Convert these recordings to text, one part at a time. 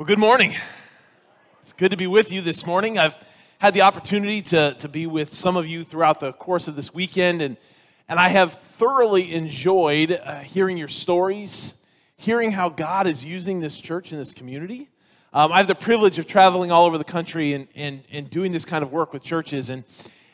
Well, good morning. It's good to be with you this morning. I've had the opportunity to, to be with some of you throughout the course of this weekend, and, and I have thoroughly enjoyed uh, hearing your stories, hearing how God is using this church and this community. Um, I have the privilege of traveling all over the country and, and, and doing this kind of work with churches, and,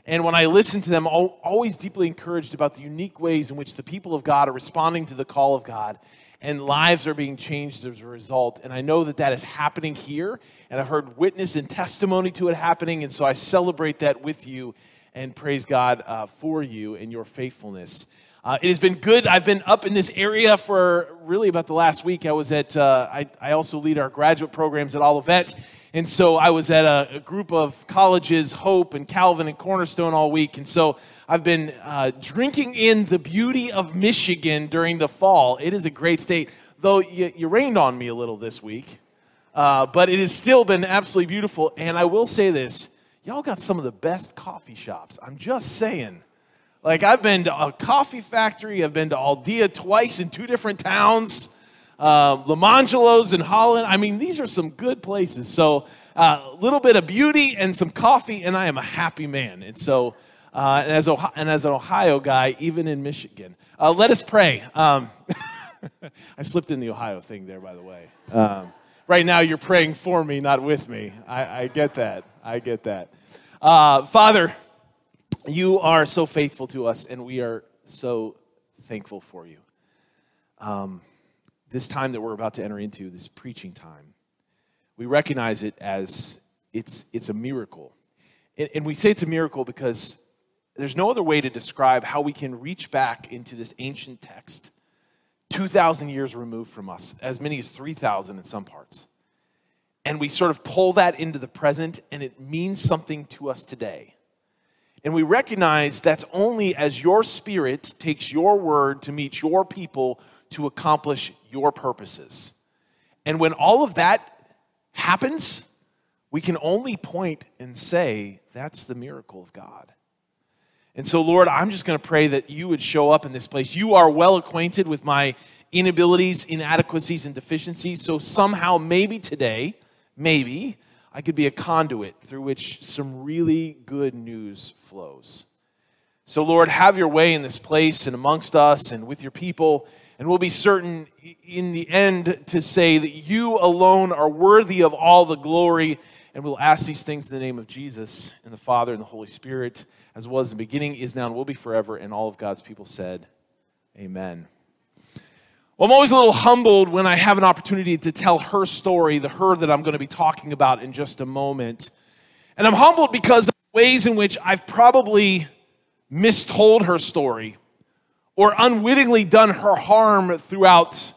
and when I listen to them, I'm always deeply encouraged about the unique ways in which the people of God are responding to the call of God and lives are being changed as a result. And I know that that is happening here, and I've heard witness and testimony to it happening, and so I celebrate that with you and praise God uh, for you and your faithfulness. Uh, it has been good. I've been up in this area for really about the last week. I was at, uh, I, I, also lead our graduate programs at Olivet. And so I was at a, a, group of colleges, Hope and Calvin and Cornerstone all week. And so I've been uh, drinking in the beauty of Michigan during the fall. It is a great state, though you, you rained on me a little this week. Uh, but it has still been absolutely beautiful. And I will say this y'all got some of the best coffee shops. I'm just saying. Like, I've been to a coffee factory, I've been to Aldea twice in two different towns, uh, Lemonjello's in Holland. I mean, these are some good places. So, a uh, little bit of beauty and some coffee, and I am a happy man. And so, uh, and, as Ohio, and, as an Ohio guy, even in Michigan. Uh, let us pray. Um, I slipped in the Ohio thing there, by the way. Um, right now, you're praying for me, not with me. I, I get that. I get that. Uh, Father, you are so faithful to us, and we are so thankful for you. Um, this time that we're about to enter into, this preaching time, we recognize it as it's, it's a miracle. And, and we say it's a miracle because there's no other way to describe how we can reach back into this ancient text 2,000 years removed from us, as many as 3,000 in some parts. And we sort of pull that into the present, and it means something to us today. And we recognize that's only as your spirit takes your word to meet your people to accomplish your purposes. And when all of that happens, we can only point and say, that's the miracle of God. And so, Lord, I'm just going to pray that you would show up in this place. You are well acquainted with my inabilities, inadequacies, and deficiencies. So, somehow, maybe today, maybe, I could be a conduit through which some really good news flows. So, Lord, have your way in this place and amongst us and with your people. And we'll be certain in the end to say that you alone are worthy of all the glory. And we'll ask these things in the name of Jesus and the Father and the Holy Spirit, as was the beginning, is now, and will be forever. And all of God's people said, Amen. Well, I'm always a little humbled when I have an opportunity to tell her story, the her that I'm going to be talking about in just a moment. And I'm humbled because of ways in which I've probably mistold her story or unwittingly done her harm throughout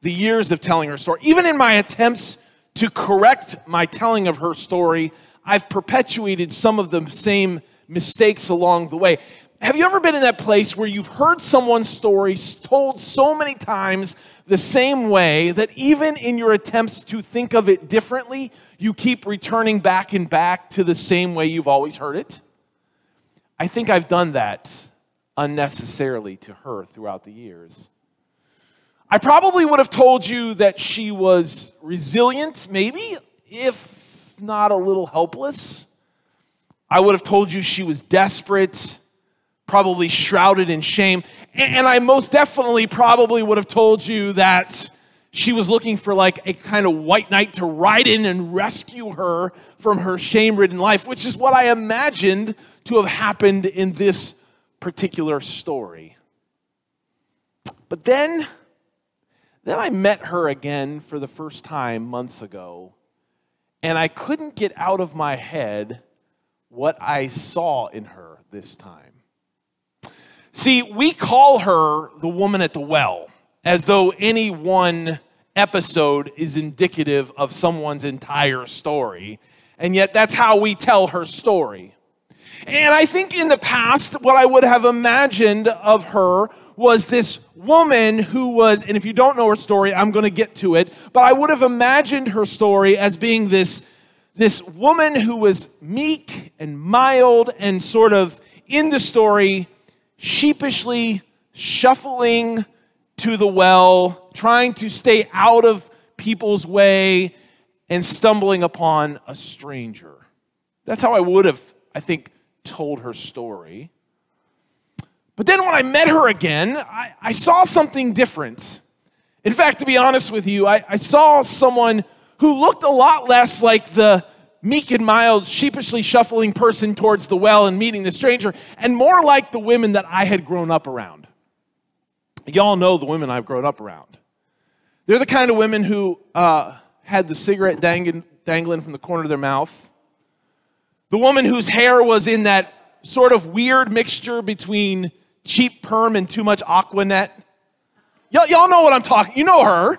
the years of telling her story. Even in my attempts to correct my telling of her story, I've perpetuated some of the same mistakes along the way. Have you ever been in that place where you've heard someone's story told so many times the same way that even in your attempts to think of it differently, you keep returning back and back to the same way you've always heard it? I think I've done that unnecessarily to her throughout the years. I probably would have told you that she was resilient, maybe, if not a little helpless. I would have told you she was desperate probably shrouded in shame. And I most definitely probably would have told you that she was looking for like a kind of white knight to ride in and rescue her from her shame ridden life, which is what I imagined to have happened in this particular story. But then, then I met her again for the first time months ago, and I couldn't get out of my head what I saw in her this time. See, we call her the woman at the well, as though any one episode is indicative of someone's entire story. And yet, that's how we tell her story. And I think in the past, what I would have imagined of her was this woman who was, and if you don't know her story, I'm going to get to it, but I would have imagined her story as being this, this woman who was meek and mild and sort of in the story sheepishly shuffling to the well, trying to stay out of people's way, and stumbling upon a stranger. That's how I would have, I think, told her story. But then when I met her again, I, I saw something different. In fact, to be honest with you, I, I saw someone who looked a lot less like the meek and mild, sheepishly shuffling person towards the well and meeting the stranger, and more like the women that I had grown up around. Y'all know the women I've grown up around. They're the kind of women who uh, had the cigarette dangling, dangling from the corner of their mouth. The woman whose hair was in that sort of weird mixture between cheap perm and too much Aqua Net. Y'all, y'all know what I'm talking. You know her,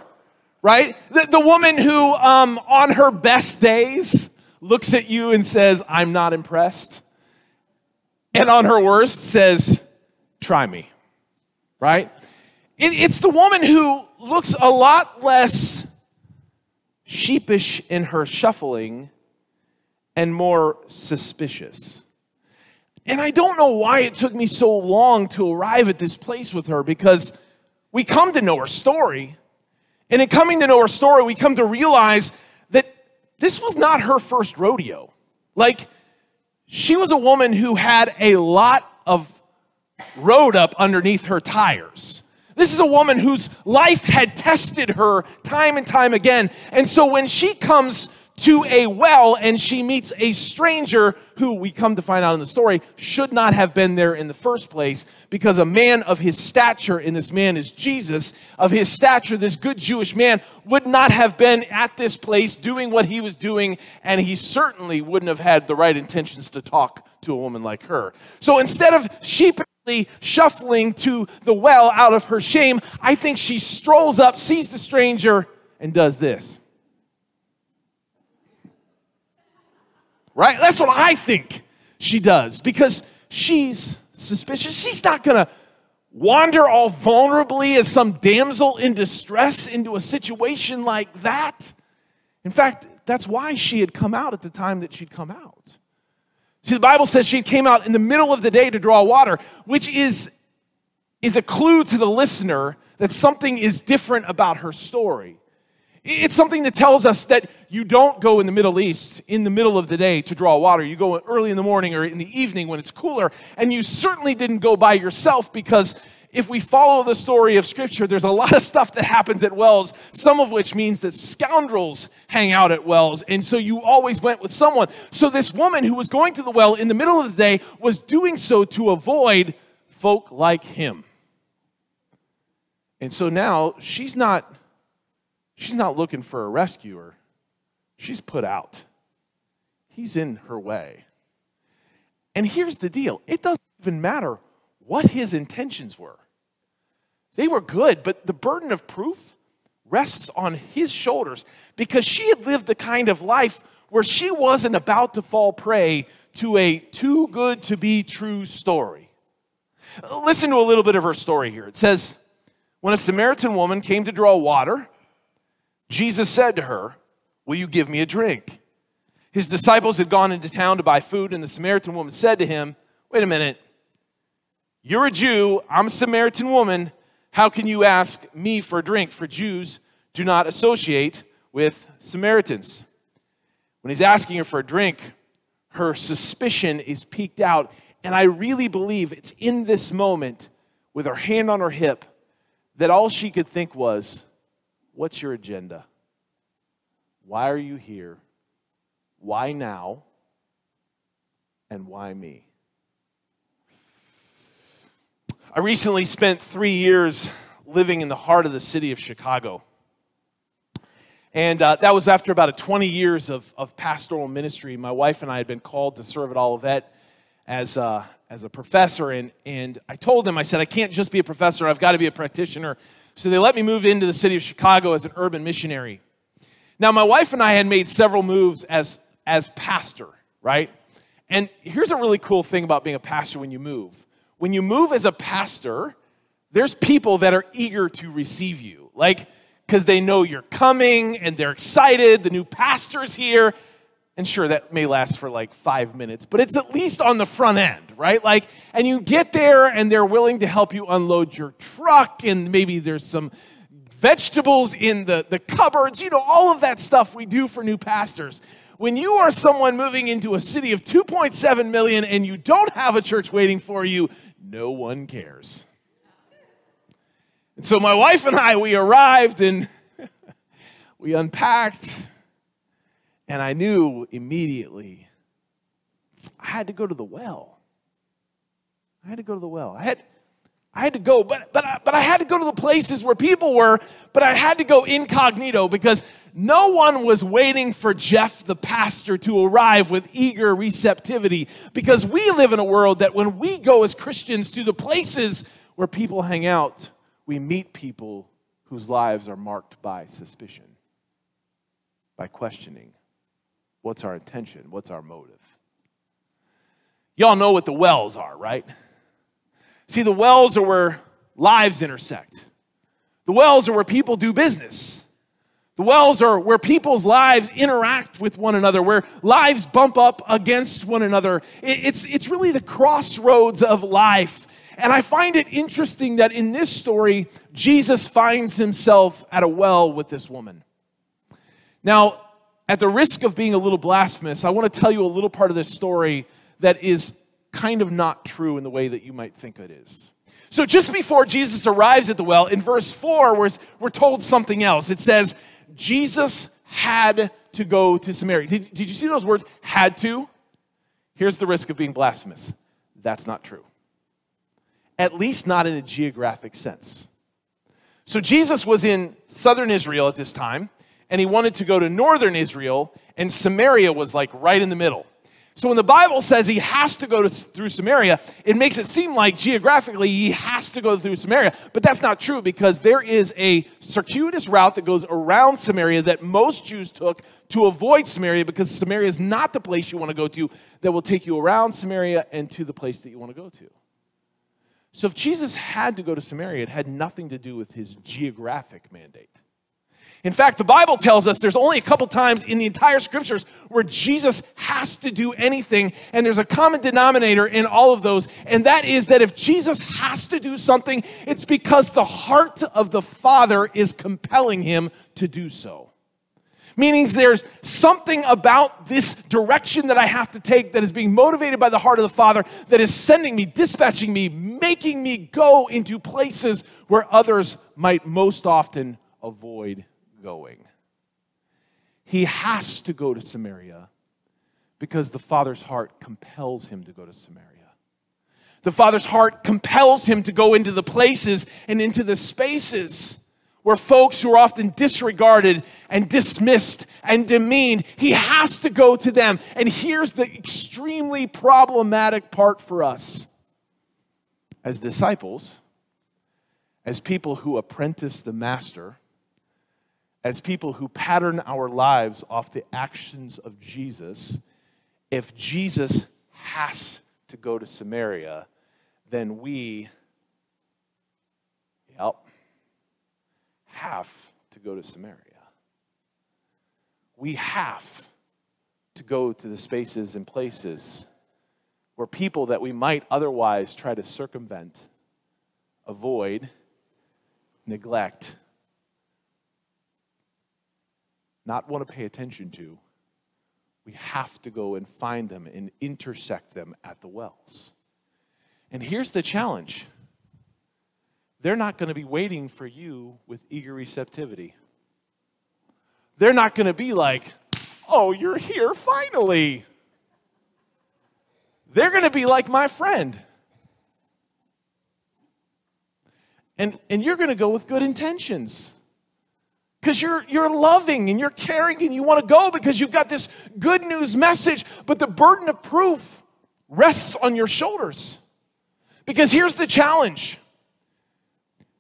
right? The, the woman who, um, on her best days, looks at you and says, "I'm not impressed," and on her worst says, "Try me." Right? It, it's the woman who looks a lot less sheepish in her shuffling and more suspicious. And I don't know why it took me so long to arrive at this place with her because we come to know her story. And in coming to know her story, we come to realize that this was not her first rodeo. Like, she was a woman who had a lot of road up underneath her tires. This is a woman whose life had tested her time and time again. And so when she comes to a well and she meets a stranger who we come to find out in the story should not have been there in the first place because a man of his stature, and this man is Jesus, of his stature, this good Jewish man, would not have been at this place doing what he was doing, and he certainly wouldn't have had the right intentions to talk to a woman like her. So instead of sheepishly shuffling to the well out of her shame, I think she strolls up, sees the stranger, and does this. Right? That's what I think she does because she's suspicious. She's not going to wander all vulnerably as some damsel in distress into a situation like that. In fact, that's why she had come out at the time that she'd come out. See, the Bible says she came out in the middle of the day to draw water, which is, is a clue to the listener that something is different about her story. It's something that tells us that you don't go in the Middle East in the middle of the day to draw water. You go early in the morning or in the evening when it's cooler. And you certainly didn't go by yourself because if we follow the story of Scripture, there's a lot of stuff that happens at wells, some of which means that scoundrels hang out at wells. And so you always went with someone. So this woman who was going to the well in the middle of the day was doing so to avoid folk like him. And so now she's not She's not looking for a rescuer, she's put out. He's in her way. And here's the deal it doesn't even matter what his intentions were. They were good, but the burden of proof rests on his shoulders because she had lived the kind of life where she wasn't about to fall prey to a too good to be true story. Listen to a little bit of her story here. It says, When a Samaritan woman came to draw water, Jesus said to her, Will you give me a drink? His disciples had gone into town to buy food, and the Samaritan woman said to him, Wait a minute. You're a Jew, I'm a Samaritan woman. How can you ask me for a drink? For Jews do not associate with Samaritans. When he's asking her for a drink, her suspicion is peaked out. And I really believe it's in this moment, with her hand on her hip, that all she could think was, What's your agenda? Why are you here? Why now? And why me? I recently spent three years living in the heart of the city of Chicago. And uh, that was after about a 20 years of, of pastoral ministry. My wife and I had been called to serve at Olivet as, uh, as a professor. And, and I told them, I said, I can't just be a professor, I've got to be a practitioner. So they let me move into the city of Chicago as an urban missionary. Now, my wife and I had made several moves as, as pastor, right? And here's a really cool thing about being a pastor when you move. When you move as a pastor, there's people that are eager to receive you. Like, because they know you're coming and they're excited. The new pastor's here. And sure, that may last for like five minutes, but it's at least on the front end, right? Like, and you get there and they're willing to help you unload your truck, and maybe there's some vegetables in the, the cupboards, you know, all of that stuff we do for new pastors. When you are someone moving into a city of 2.7 million and you don't have a church waiting for you, no one cares. And so my wife and I, we arrived and we unpacked, and I knew immediately I had to go to the well. I had to go to the well. I had, I had to go, but, but, I, but I had to go to the places where people were, but I had to go incognito because no one was waiting for Jeff, the pastor, to arrive with eager receptivity because we live in a world that when we go as Christians to the places where people hang out, we meet people whose lives are marked by suspicion, by questioning. What's our intention? What's our motive? Y'all know what the wells are, right? See, the wells are where lives intersect. The wells are where people do business. The wells are where people's lives interact with one another, where lives bump up against one another. It's, it's really the crossroads of life. And I find it interesting that in this story, Jesus finds himself at a well with this woman. Now, at the risk of being a little blasphemous, I want to tell you a little part of this story that is kind of not true in the way that you might think it is. So, just before Jesus arrives at the well, in verse 4, we're, we're told something else. It says, Jesus had to go to Samaria. Did, did you see those words? Had to? Here's the risk of being blasphemous that's not true, at least not in a geographic sense. So, Jesus was in southern Israel at this time, and he wanted to go to northern Israel, and Samaria was like right in the middle. So when the Bible says he has to go to, through Samaria, it makes it seem like geographically he has to go through Samaria. But that's not true because there is a circuitous route that goes around Samaria that most Jews took to avoid Samaria because Samaria is not the place you want to go to that will take you around Samaria and to the place that you want to go to. So if Jesus had to go to Samaria, it had nothing to do with his geographic mandate. In fact, the Bible tells us there's only a couple times in the entire scriptures where Jesus has to do anything, and there's a common denominator in all of those, and that is that if Jesus has to do something, it's because the heart of the Father is compelling him to do so. Meaning there's something about this direction that I have to take that is being motivated by the heart of the Father that is sending me, dispatching me, making me go into places where others might most often avoid going. He has to go to Samaria because the Father's heart compels him to go to Samaria. The Father's heart compels him to go into the places and into the spaces where folks who are often disregarded and dismissed and demeaned, he has to go to them. And here's the extremely problematic part for us as disciples, as people who apprentice the Master as people who pattern our lives off the actions of Jesus, if Jesus has to go to Samaria, then we, yep, have to go to Samaria. We have to go to the spaces and places where people that we might otherwise try to circumvent, avoid, neglect, not want to pay attention to, we have to go and find them and intersect them at the wells. And here's the challenge they're not going to be waiting for you with eager receptivity. They're not going to be like, oh, you're here finally. They're going to be like my friend. And, and you're going to go with good intentions because you're, you're loving and you're caring and you want to go because you've got this good news message, but the burden of proof rests on your shoulders. Because here's the challenge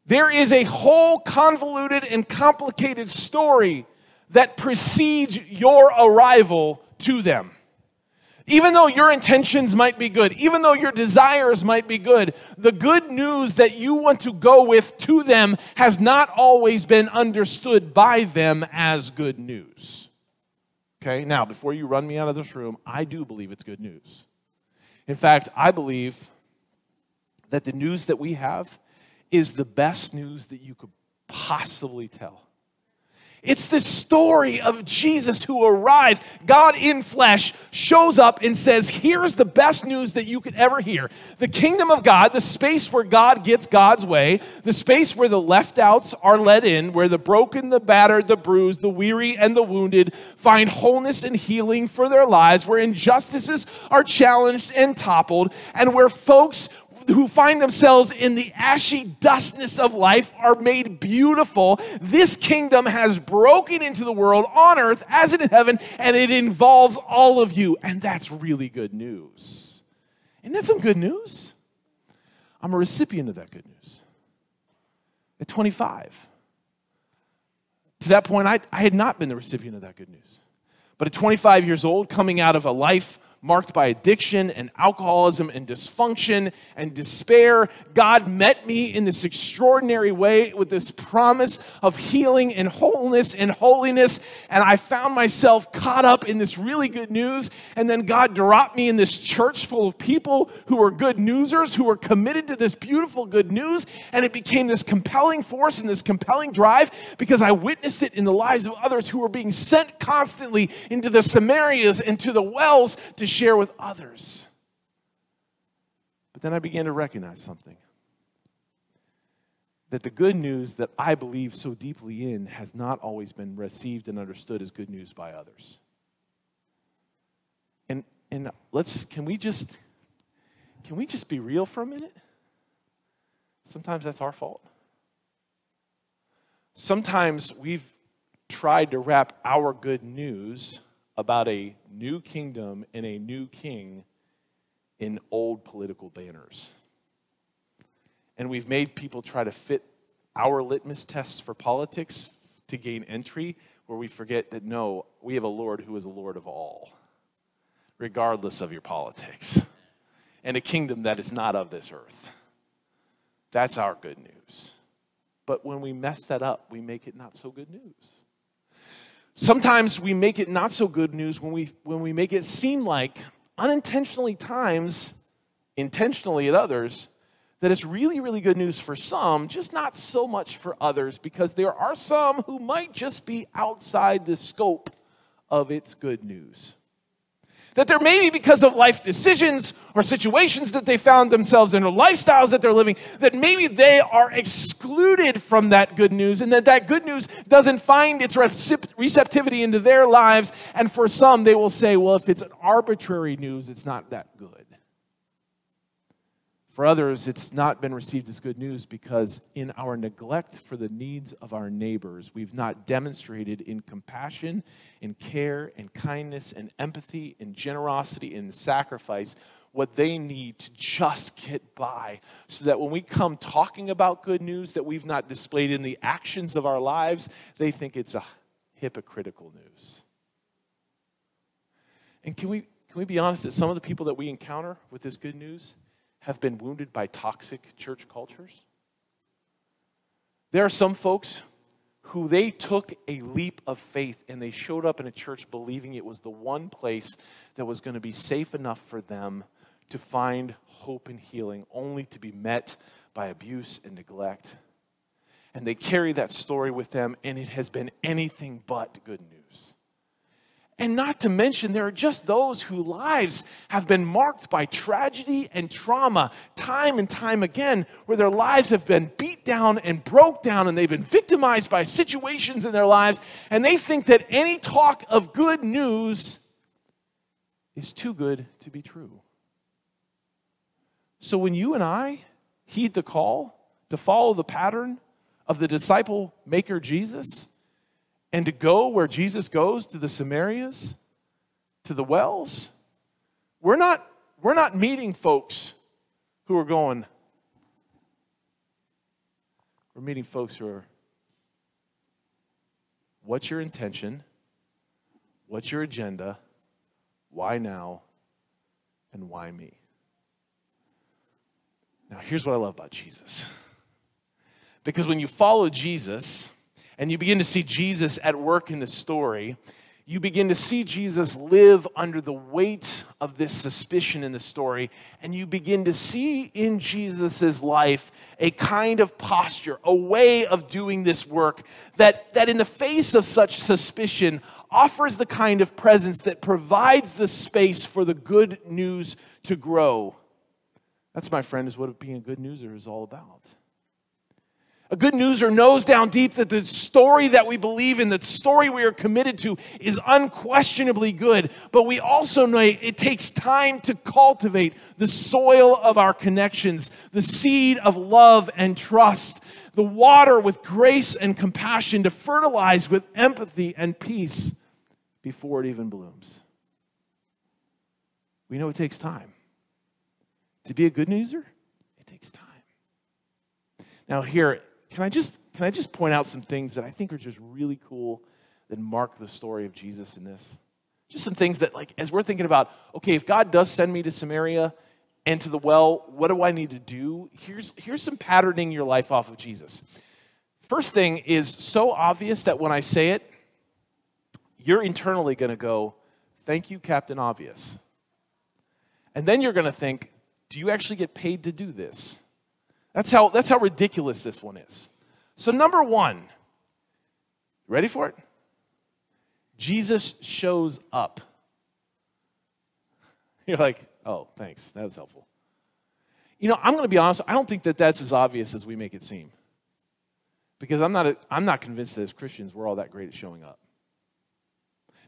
there is a whole convoluted and complicated story that precedes your arrival to them. Even though your intentions might be good, even though your desires might be good, the good news that you want to go with to them has not always been understood by them as good news. Okay, now before you run me out of this room, I do believe it's good news. In fact, I believe that the news that we have is the best news that you could possibly tell. It's the story of Jesus who arrives, God in flesh, shows up and says, Here's the best news that you could ever hear. The kingdom of God, the space where God gets God's way, the space where the left outs are let in, where the broken, the battered, the bruised, the weary, and the wounded find wholeness and healing for their lives, where injustices are challenged and toppled, and where folks who find themselves in the ashy dustness of life are made beautiful. This kingdom has broken into the world on earth as in heaven, and it involves all of you. And that's really good news. Isn't that some good news? I'm a recipient of that good news. At 25, to that point, I, I had not been the recipient of that good news. But at 25 years old, coming out of a life marked by addiction and alcoholism and dysfunction and despair, God met me in this extraordinary way with this promise of healing and wholeness and holiness. And I found myself caught up in this really good news. And then God dropped me in this church full of people who were good newsers, who were committed to this beautiful good news. And it became this compelling force and this compelling drive because I witnessed it in the lives of others who were being sent constantly into the Samarias and to the wells to share with others. But then I began to recognize something that the good news that I believe so deeply in has not always been received and understood as good news by others. And and let's can we just can we just be real for a minute? Sometimes that's our fault. Sometimes we've tried to wrap our good news about a new kingdom and a new king in old political banners. And we've made people try to fit our litmus tests for politics to gain entry, where we forget that no, we have a Lord who is a Lord of all, regardless of your politics, and a kingdom that is not of this earth. That's our good news. But when we mess that up, we make it not so good news. Sometimes we make it not so good news when we, when we make it seem like, unintentionally times, intentionally at others, that it's really, really good news for some, just not so much for others, because there are some who might just be outside the scope of its good news. That there may be because of life decisions or situations that they found themselves in or lifestyles that they're living, that maybe they are excluded from that good news and that that good news doesn't find its receptivity into their lives. And for some, they will say, well, if it's an arbitrary news, it's not that good. For others, it's not been received as good news because in our neglect for the needs of our neighbors, we've not demonstrated in compassion, in care, in kindness, in empathy, in generosity, in sacrifice what they need to just get by so that when we come talking about good news that we've not displayed in the actions of our lives, they think it's a hypocritical news. And can we, can we be honest that some of the people that we encounter with this good news, have been wounded by toxic church cultures. There are some folks who they took a leap of faith and they showed up in a church believing it was the one place that was going to be safe enough for them to find hope and healing, only to be met by abuse and neglect. And they carry that story with them, and it has been anything but good news. And not to mention, there are just those whose lives have been marked by tragedy and trauma time and time again, where their lives have been beat down and broke down, and they've been victimized by situations in their lives, and they think that any talk of good news is too good to be true. So when you and I heed the call to follow the pattern of the disciple maker Jesus, and to go where Jesus goes to the Samarias, to the wells, we're not, we're not meeting folks who are going, we're meeting folks who are, what's your intention? What's your agenda? Why now? And why me? Now, here's what I love about Jesus. Because when you follow Jesus, and you begin to see Jesus at work in the story, you begin to see Jesus live under the weight of this suspicion in the story, and you begin to see in Jesus' life a kind of posture, a way of doing this work that, that in the face of such suspicion offers the kind of presence that provides the space for the good news to grow. That's, my friend, is what being a good newser is all about. A good newser knows down deep that the story that we believe in, the story we are committed to, is unquestionably good. But we also know it takes time to cultivate the soil of our connections, the seed of love and trust, the water with grace and compassion to fertilize with empathy and peace before it even blooms. We know it takes time. To be a good newser, it takes time. Now, here, can I just can I just point out some things that I think are just really cool that mark the story of Jesus in this? Just some things that like as we're thinking about, okay, if God does send me to Samaria and to the well, what do I need to do? Here's here's some patterning your life off of Jesus. First thing is so obvious that when I say it, you're internally going to go, "Thank you, Captain Obvious." And then you're going to think, "Do you actually get paid to do this?" That's how, that's how ridiculous this one is. So, number one, ready for it? Jesus shows up. You're like, oh, thanks. That was helpful. You know, I'm going to be honest, I don't think that that's as obvious as we make it seem. Because I'm not, a, I'm not convinced that as Christians we're all that great at showing up.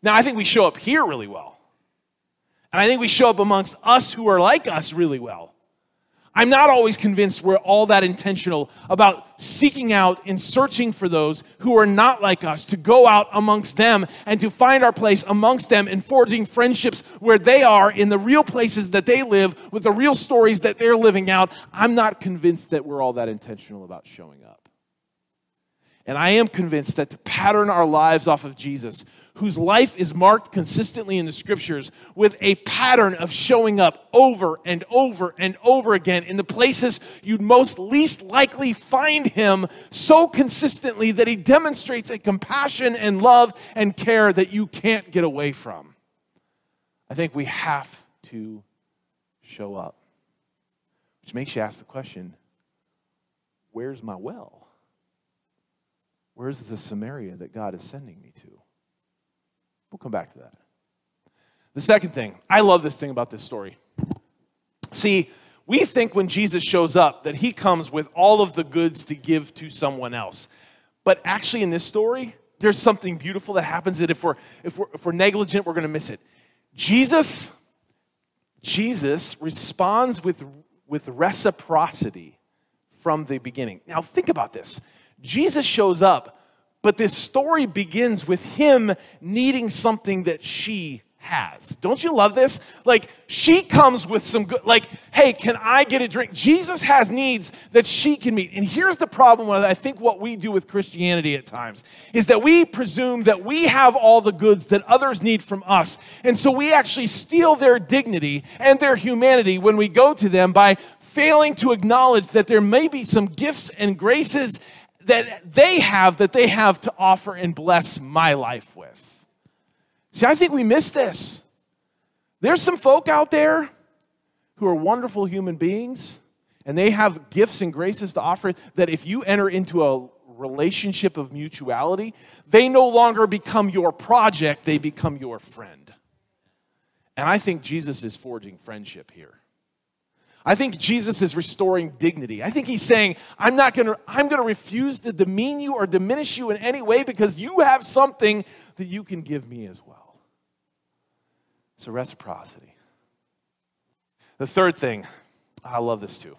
Now, I think we show up here really well. And I think we show up amongst us who are like us really well. I'm not always convinced we're all that intentional about seeking out and searching for those who are not like us, to go out amongst them and to find our place amongst them and forging friendships where they are in the real places that they live with the real stories that they're living out. I'm not convinced that we're all that intentional about showing up. And I am convinced that to pattern our lives off of Jesus, whose life is marked consistently in the scriptures with a pattern of showing up over and over and over again in the places you'd most least likely find him so consistently that he demonstrates a compassion and love and care that you can't get away from. I think we have to show up. Which makes you ask the question where's my well? Where's the Samaria that God is sending me to? We'll come back to that. The second thing, I love this thing about this story. See, we think when Jesus shows up that he comes with all of the goods to give to someone else. But actually, in this story, there's something beautiful that happens that if we're, if we're, if we're negligent, we're going to miss it. Jesus, Jesus responds with, with reciprocity from the beginning. Now, think about this. Jesus shows up, but this story begins with him needing something that she has. Don't you love this? Like, she comes with some good, like, hey, can I get a drink? Jesus has needs that she can meet. And here's the problem with, I think, what we do with Christianity at times is that we presume that we have all the goods that others need from us. And so we actually steal their dignity and their humanity when we go to them by failing to acknowledge that there may be some gifts and graces that they have that they have to offer and bless my life with. See, I think we miss this. There's some folk out there who are wonderful human beings, and they have gifts and graces to offer that if you enter into a relationship of mutuality, they no longer become your project, they become your friend. And I think Jesus is forging friendship here. I think Jesus is restoring dignity. I think he's saying, I'm not going to I'm going to refuse to demean you or diminish you in any way because you have something that you can give me as well. So reciprocity. The third thing, I love this too.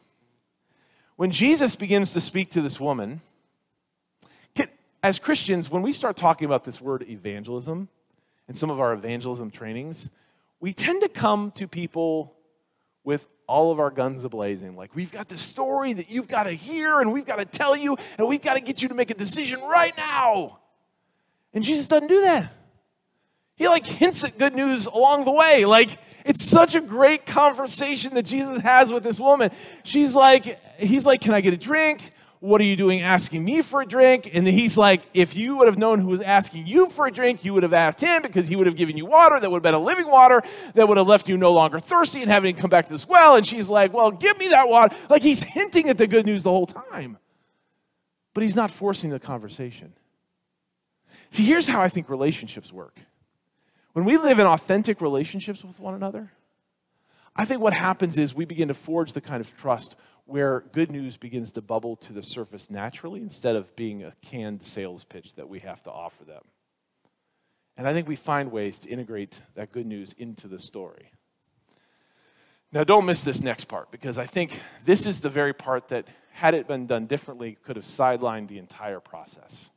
When Jesus begins to speak to this woman, as Christians, when we start talking about this word evangelism in some of our evangelism trainings, we tend to come to people with all of our guns ablazing. Like, we've got this story that you've got to hear and we've got to tell you and we've got to get you to make a decision right now. And Jesus doesn't do that. He like hints at good news along the way. Like, it's such a great conversation that Jesus has with this woman. She's like, he's like, Can I get a drink? What are you doing asking me for a drink? And he's like, If you would have known who was asking you for a drink, you would have asked him because he would have given you water that would have been a living water that would have left you no longer thirsty and having to come back to this well. And she's like, Well, give me that water. Like he's hinting at the good news the whole time, but he's not forcing the conversation. See, here's how I think relationships work. When we live in authentic relationships with one another, I think what happens is we begin to forge the kind of trust where good news begins to bubble to the surface naturally instead of being a canned sales pitch that we have to offer them. And I think we find ways to integrate that good news into the story. Now, don't miss this next part because I think this is the very part that, had it been done differently, could have sidelined the entire process.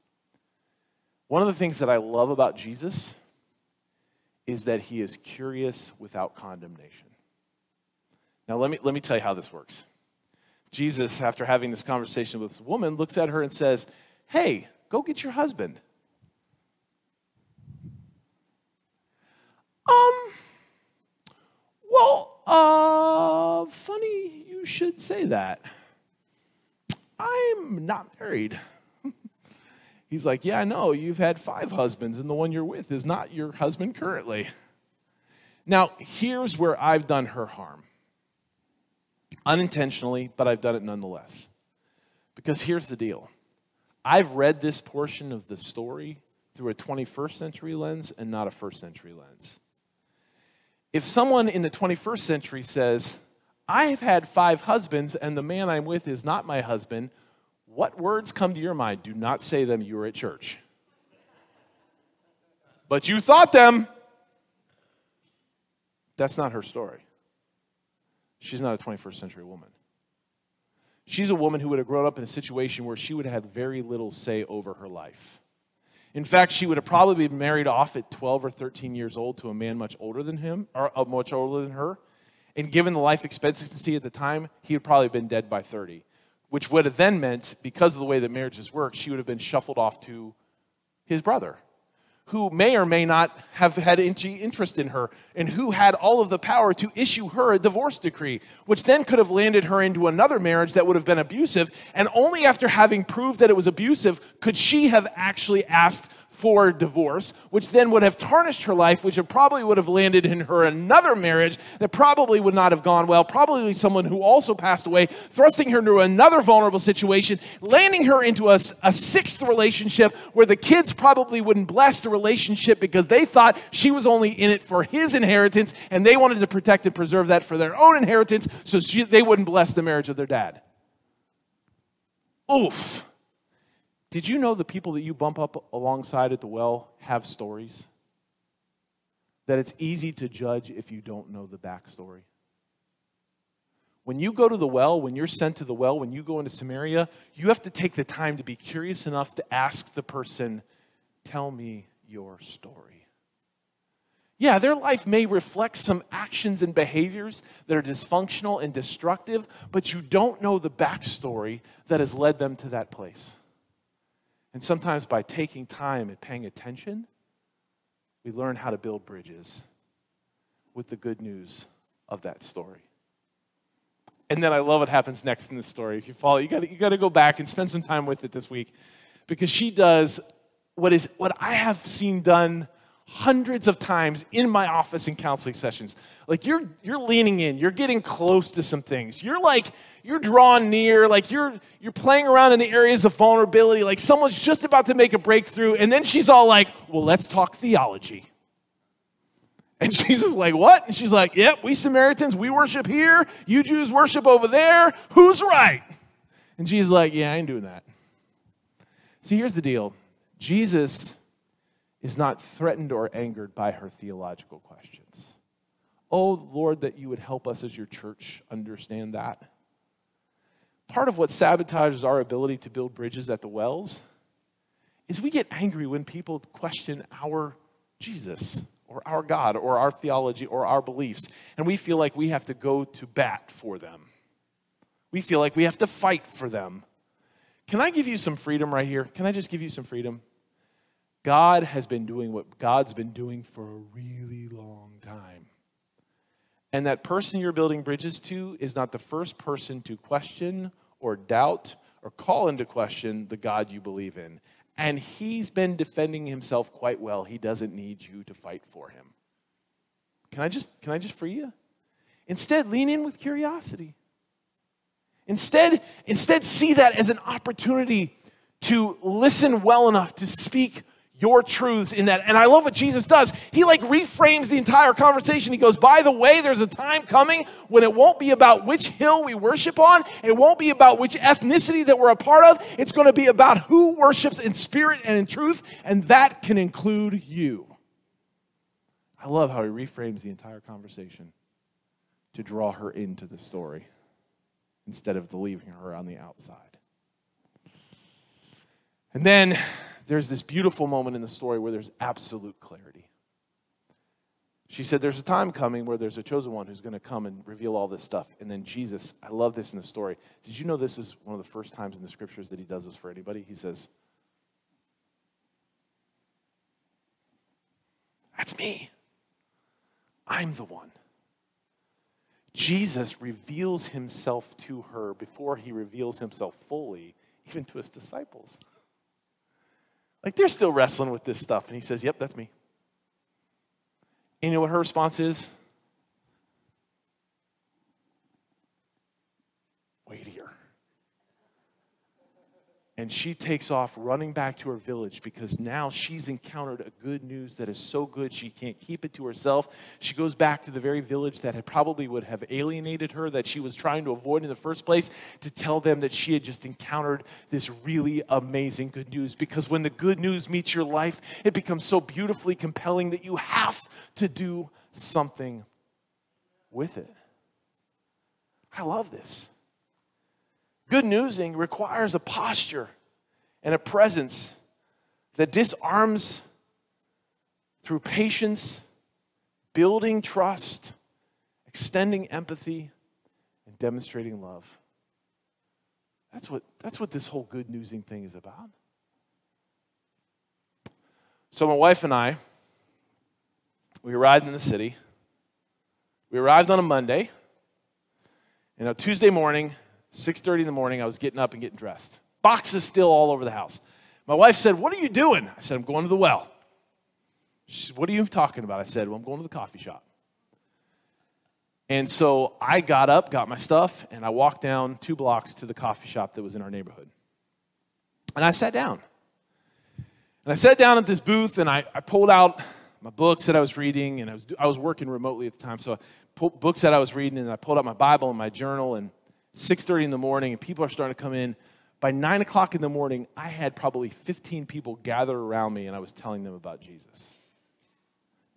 One of the things that I love about Jesus is that he is curious without condemnation. Now, let me, let me tell you how this works. Jesus, after having this conversation with this woman, looks at her and says, Hey, go get your husband. Um, well, uh, funny you should say that. I'm not married. He's like, Yeah, I know. You've had five husbands, and the one you're with is not your husband currently. Now, here's where I've done her harm unintentionally, but I've done it nonetheless. Because here's the deal I've read this portion of the story through a 21st century lens and not a first century lens. If someone in the 21st century says, I have had five husbands and the man I'm with is not my husband, what words come to your mind? Do not say them, you were at church. But you thought them. That's not her story. She's not a 21st century woman. She's a woman who would have grown up in a situation where she would have had very little say over her life. In fact, she would have probably been married off at 12 or 13 years old to a man much older than him, or uh, much older than her. And given the life expectancy at the time, he had probably been dead by 30, which would have then meant, because of the way that marriages work, she would have been shuffled off to his brother who may or may not have had any interest in her and who had all of the power to issue her a divorce decree, which then could have landed her into another marriage that would have been abusive. And only after having proved that it was abusive could she have actually asked for divorce, which then would have tarnished her life, which probably would have landed in her another marriage that probably would not have gone well, probably someone who also passed away, thrusting her into another vulnerable situation, landing her into a, a sixth relationship where the kids probably wouldn't bless the relationship because they thought she was only in it for his inheritance and they wanted to protect and preserve that for their own inheritance so she, they wouldn't bless the marriage of their dad. Oof. Did you know the people that you bump up alongside at the well have stories? That it's easy to judge if you don't know the backstory. When you go to the well, when you're sent to the well, when you go into Samaria, you have to take the time to be curious enough to ask the person, Tell me your story. Yeah, their life may reflect some actions and behaviors that are dysfunctional and destructive, but you don't know the backstory that has led them to that place. And sometimes by taking time and paying attention, we learn how to build bridges with the good news of that story. And then I love what happens next in the story. If you follow, you got you got to go back and spend some time with it this week, because she does what is what I have seen done hundreds of times in my office in counseling sessions. Like you're you're leaning in, you're getting close to some things. You're like you're drawn near, like you're you're playing around in the areas of vulnerability, like someone's just about to make a breakthrough and then she's all like, "Well, let's talk theology." And Jesus like, "What?" And she's like, "Yep, we Samaritans, we worship here, you Jews worship over there. Who's right?" And Jesus like, "Yeah, I ain't doing that." See, here's the deal. Jesus is not threatened or angered by her theological questions. Oh, Lord, that you would help us as your church understand that. Part of what sabotages our ability to build bridges at the wells is we get angry when people question our Jesus or our God or our theology or our beliefs, and we feel like we have to go to bat for them. We feel like we have to fight for them. Can I give you some freedom right here? Can I just give you some freedom? God has been doing what God's been doing for a really long time. And that person you're building bridges to is not the first person to question or doubt or call into question the God you believe in. And he's been defending himself quite well. He doesn't need you to fight for him. Can I just can I just free you? Instead, lean in with curiosity. Instead, instead see that as an opportunity to listen well enough to speak your truths in that. And I love what Jesus does. He like reframes the entire conversation. He goes, By the way, there's a time coming when it won't be about which hill we worship on, it won't be about which ethnicity that we're a part of. It's going to be about who worships in spirit and in truth, and that can include you. I love how he reframes the entire conversation to draw her into the story instead of leaving her on the outside. And then there's this beautiful moment in the story where there's absolute clarity. She said, There's a time coming where there's a chosen one who's going to come and reveal all this stuff. And then Jesus, I love this in the story. Did you know this is one of the first times in the scriptures that he does this for anybody? He says, That's me. I'm the one. Jesus reveals himself to her before he reveals himself fully, even to his disciples. Like they're still wrestling with this stuff. And he says, Yep, that's me. And you know what her response is? Wait here. And she takes off running back to her village because now she's encountered a good news that is so good she can't keep it to herself. She goes back to the very village that had probably would have alienated her, that she was trying to avoid in the first place, to tell them that she had just encountered this really amazing good news. Because when the good news meets your life, it becomes so beautifully compelling that you have to do something with it. I love this. Good newsing requires a posture and a presence that disarms through patience, building trust, extending empathy, and demonstrating love. That's what, that's what this whole good newsing thing is about. So, my wife and I, we arrived in the city. We arrived on a Monday. And on Tuesday morning, 6.30 in the morning, I was getting up and getting dressed. Boxes still all over the house. My wife said, What are you doing? I said, I'm going to the well. She said, What are you talking about? I said, Well, I'm going to the coffee shop. And so I got up, got my stuff, and I walked down two blocks to the coffee shop that was in our neighborhood. And I sat down. And I sat down at this booth and I, I pulled out my books that I was reading, and I was, I was working remotely at the time. So I pulled books that I was reading, and I pulled out my Bible and my journal, and 6.30 in the morning and people are starting to come in. By 9 o'clock in the morning i had probably 15 people gathered around me and i was telling them about jesus.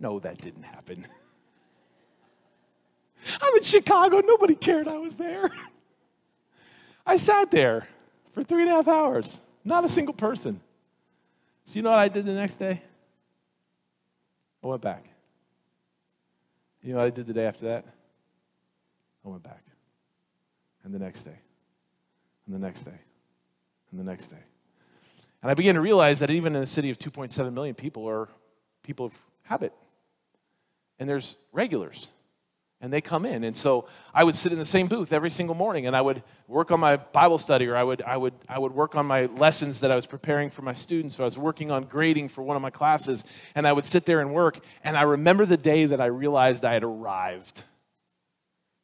No that didn't happen. I'm in chicago. Nobody cared i was there. I sat there for three and a half hours not a single person. So you know what i did the next day? I went back. You know what i did the day after that? I went back and the next day, and the next day, and the next day. And I began to realize that even in a city of 2.7 million people are people of habit. And there's regulars. And they come in. And so I would sit in the same booth every single morning and I would work on my Bible study or I would, I would, I would work on my lessons that I was preparing for my students. So I was working on grading for one of my classes and I would sit there and work. And I remember the day that I realized I had arrived.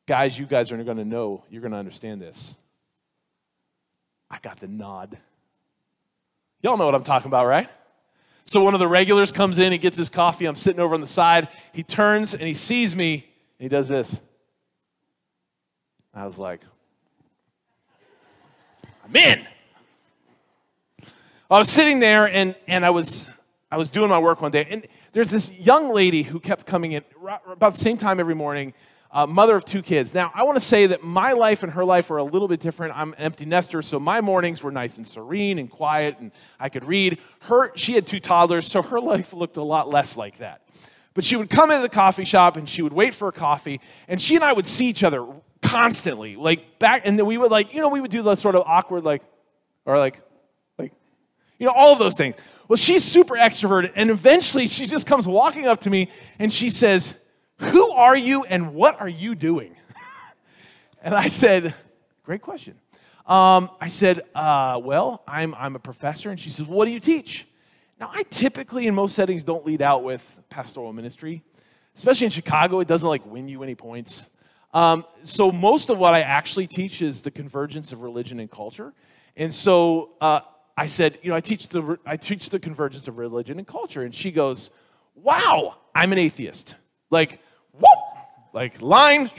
Guys, you guys are going to know, you're going to understand this. I got the nod. Y'all know what I'm talking about, right? So one of the regulars comes in, he gets his coffee. I'm sitting over on the side. He turns and he sees me, and he does this. I was like, I'm in. I was sitting there and, and I was I was doing my work one day, and there's this young lady who kept coming in about the same time every morning uh, mother of two kids. Now, I want to say that my life and her life are a little bit different. I'm an empty nester, so my mornings were nice and serene and quiet, and I could read. Her, she had two toddlers, so her life looked a lot less like that. But she would come into the coffee shop and she would wait for a coffee, and she and I would see each other constantly, like back, and then we would like, you know, we would do the sort of awkward, like, or like, like, you know, all of those things. Well, she's super extroverted, and eventually she just comes walking up to me and she says, who are you and what are you doing? and I said, Great question. Um, I said, uh, Well, I'm, I'm a professor. And she says, What do you teach? Now, I typically, in most settings, don't lead out with pastoral ministry. Especially in Chicago, it doesn't like win you any points. Um, so, most of what I actually teach is the convergence of religion and culture. And so uh, I said, You know, I teach, the, I teach the convergence of religion and culture. And she goes, Wow, I'm an atheist. Like, like line,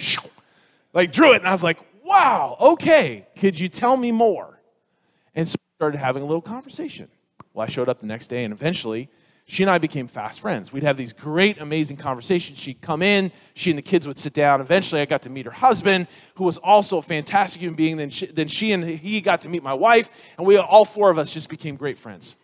like drew it. And I was like, wow, okay, could you tell me more? And so we started having a little conversation. Well, I showed up the next day, and eventually, she and I became fast friends. We'd have these great, amazing conversations. She'd come in, she and the kids would sit down. Eventually, I got to meet her husband, who was also a fantastic human being. Then she, then she and he got to meet my wife, and we all four of us just became great friends.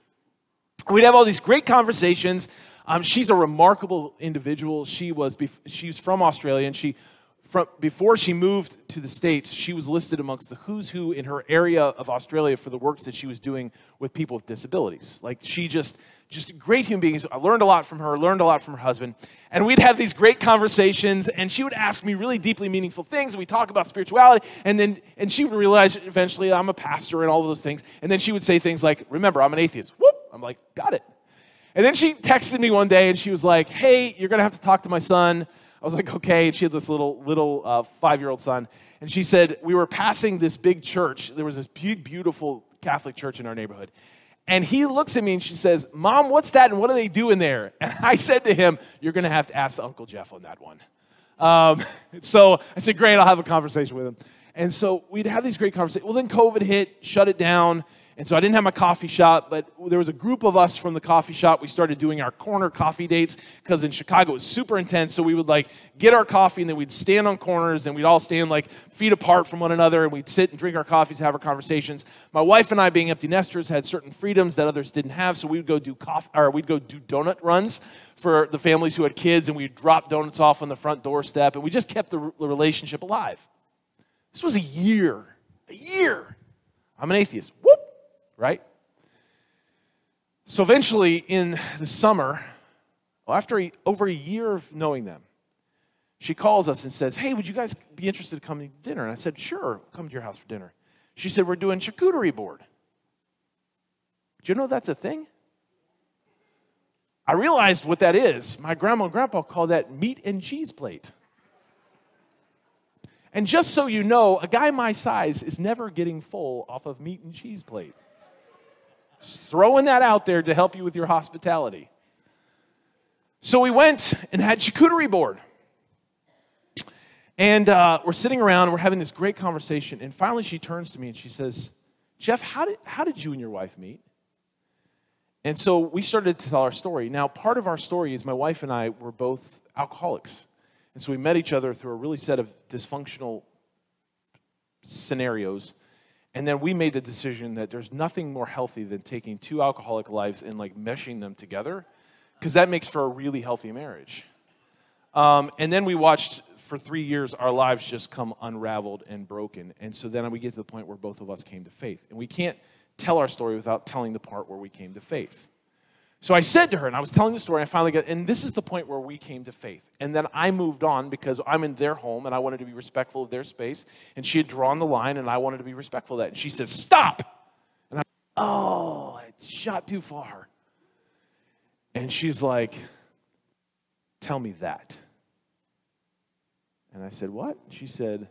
We'd have all these great conversations. Um, she's a remarkable individual. She was, she's from Australia, and she from, before she moved to the States, she was listed amongst the who's who in her area of Australia for the works that she was doing with people with disabilities. Like she just, just great human beings. I learned a lot from her, learned a lot from her husband. And we'd have these great conversations, and she would ask me really deeply meaningful things. We talk about spirituality, and then and she would realize eventually I'm a pastor and all of those things. And then she would say things like, Remember, I'm an atheist. Whoop! I'm like, got it. And then she texted me one day and she was like, Hey, you're gonna have to talk to my son. I was like, okay. And she had this little little uh, five year old son, and she said we were passing this big church. There was this big, beautiful Catholic church in our neighborhood, and he looks at me and she says, "Mom, what's that? And what do they do in there?" And I said to him, "You're going to have to ask Uncle Jeff on that one." Um, so I said, "Great, I'll have a conversation with him." And so we'd have these great conversations. Well, then COVID hit, shut it down. And so I didn't have my coffee shop, but there was a group of us from the coffee shop. We started doing our corner coffee dates because in Chicago it was super intense. So we would like get our coffee and then we'd stand on corners and we'd all stand like feet apart from one another and we'd sit and drink our coffees, have our conversations. My wife and I, being empty nesters, had certain freedoms that others didn't have. So we would go do coffee or we'd go do donut runs for the families who had kids and we'd drop donuts off on the front doorstep and we just kept the relationship alive. This was a year, a year. I'm an atheist. Whoop right? So eventually, in the summer, after a, over a year of knowing them, she calls us and says, Hey, would you guys be interested in coming to dinner? And I said, Sure, come to your house for dinner. She said, We're doing charcuterie board. Do you know that's a thing? I realized what that is. My grandma and grandpa call that meat and cheese plate. And just so you know, a guy my size is never getting full off of meat and cheese plate. Just throwing that out there to help you with your hospitality. So we went and had charcuterie board. And uh, we're sitting around we're having this great conversation. And finally, she turns to me and she says, Jeff, how did, how did you and your wife meet? And so we started to tell our story. Now, part of our story is my wife and I were both alcoholics. And so we met each other through a really set of dysfunctional scenarios and then we made the decision that there's nothing more healthy than taking two alcoholic lives and like meshing them together, because that makes for a really healthy marriage. Um, and then we watched for three years our lives just come unraveled and broken. And so then we get to the point where both of us came to faith. And we can't tell our story without telling the part where we came to faith. So I said to her, and I was telling the story, and I finally got, and this is the point where we came to faith. And then I moved on because I'm in their home and I wanted to be respectful of their space. And she had drawn the line and I wanted to be respectful of that. And she says, Stop! And I'm, oh, it shot too far. And she's like, Tell me that. And I said, What? She said,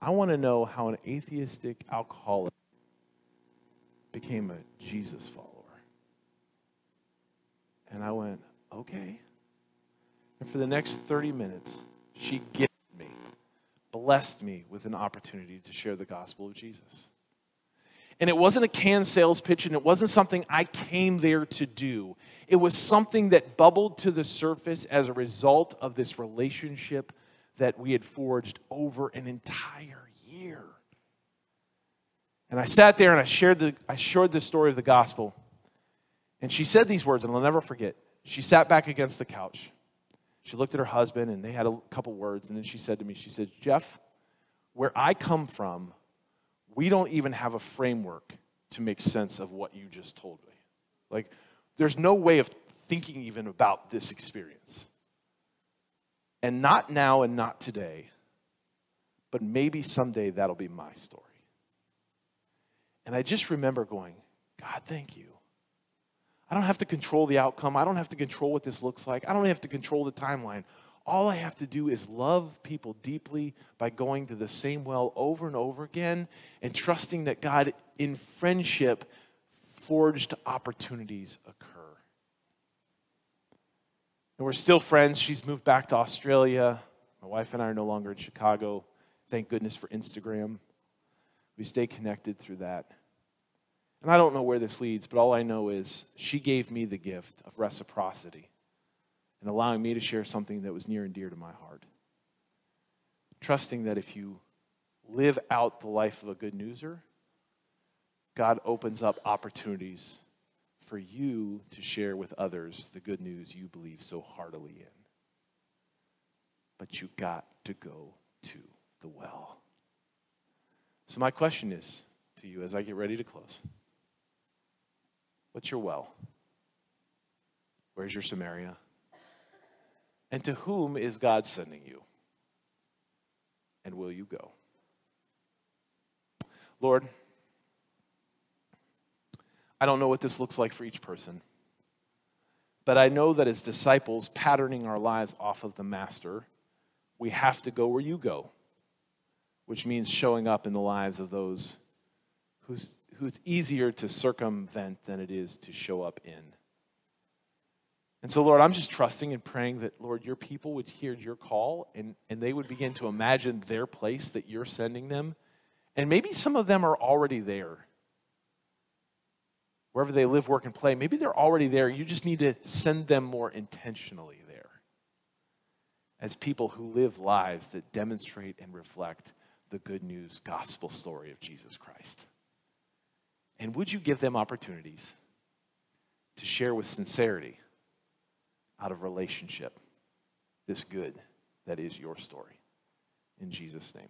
I want to know how an atheistic alcoholic became a Jesus follower. And I went, okay. And for the next 30 minutes, she gifted me, blessed me with an opportunity to share the gospel of Jesus. And it wasn't a canned sales pitch, and it wasn't something I came there to do. It was something that bubbled to the surface as a result of this relationship that we had forged over an entire year. And I sat there and I shared the, I shared the story of the gospel. And she said these words, and I'll never forget. She sat back against the couch. She looked at her husband, and they had a couple words. And then she said to me, She said, Jeff, where I come from, we don't even have a framework to make sense of what you just told me. Like, there's no way of thinking even about this experience. And not now and not today, but maybe someday that'll be my story. And I just remember going, God, thank you. I don't have to control the outcome. I don't have to control what this looks like. I don't have to control the timeline. All I have to do is love people deeply by going to the same well over and over again and trusting that God, in friendship, forged opportunities occur. And we're still friends. She's moved back to Australia. My wife and I are no longer in Chicago. Thank goodness for Instagram. We stay connected through that. And I don't know where this leads, but all I know is she gave me the gift of reciprocity and allowing me to share something that was near and dear to my heart. Trusting that if you live out the life of a good newser, God opens up opportunities for you to share with others the good news you believe so heartily in. But you got to go to the well. So, my question is to you as I get ready to close What's your well? Where's your Samaria? And to whom is God sending you? And will you go? Lord, I don't know what this looks like for each person, but I know that as disciples, patterning our lives off of the Master, we have to go where you go, which means showing up in the lives of those who's, who's easier to circumvent than it is to show up in. And so, Lord, I'm just trusting and praying that, Lord, your people would hear your call and, and they would begin to imagine their place that you're sending them. And maybe some of them are already there. Wherever they live, work, and play, maybe they're already there. You just need to send them more intentionally there as people who live lives that demonstrate and reflect the good news gospel story of Jesus Christ. And would you give them opportunities to share with sincerity? out of relationship this good that is your story. In Jesus' name.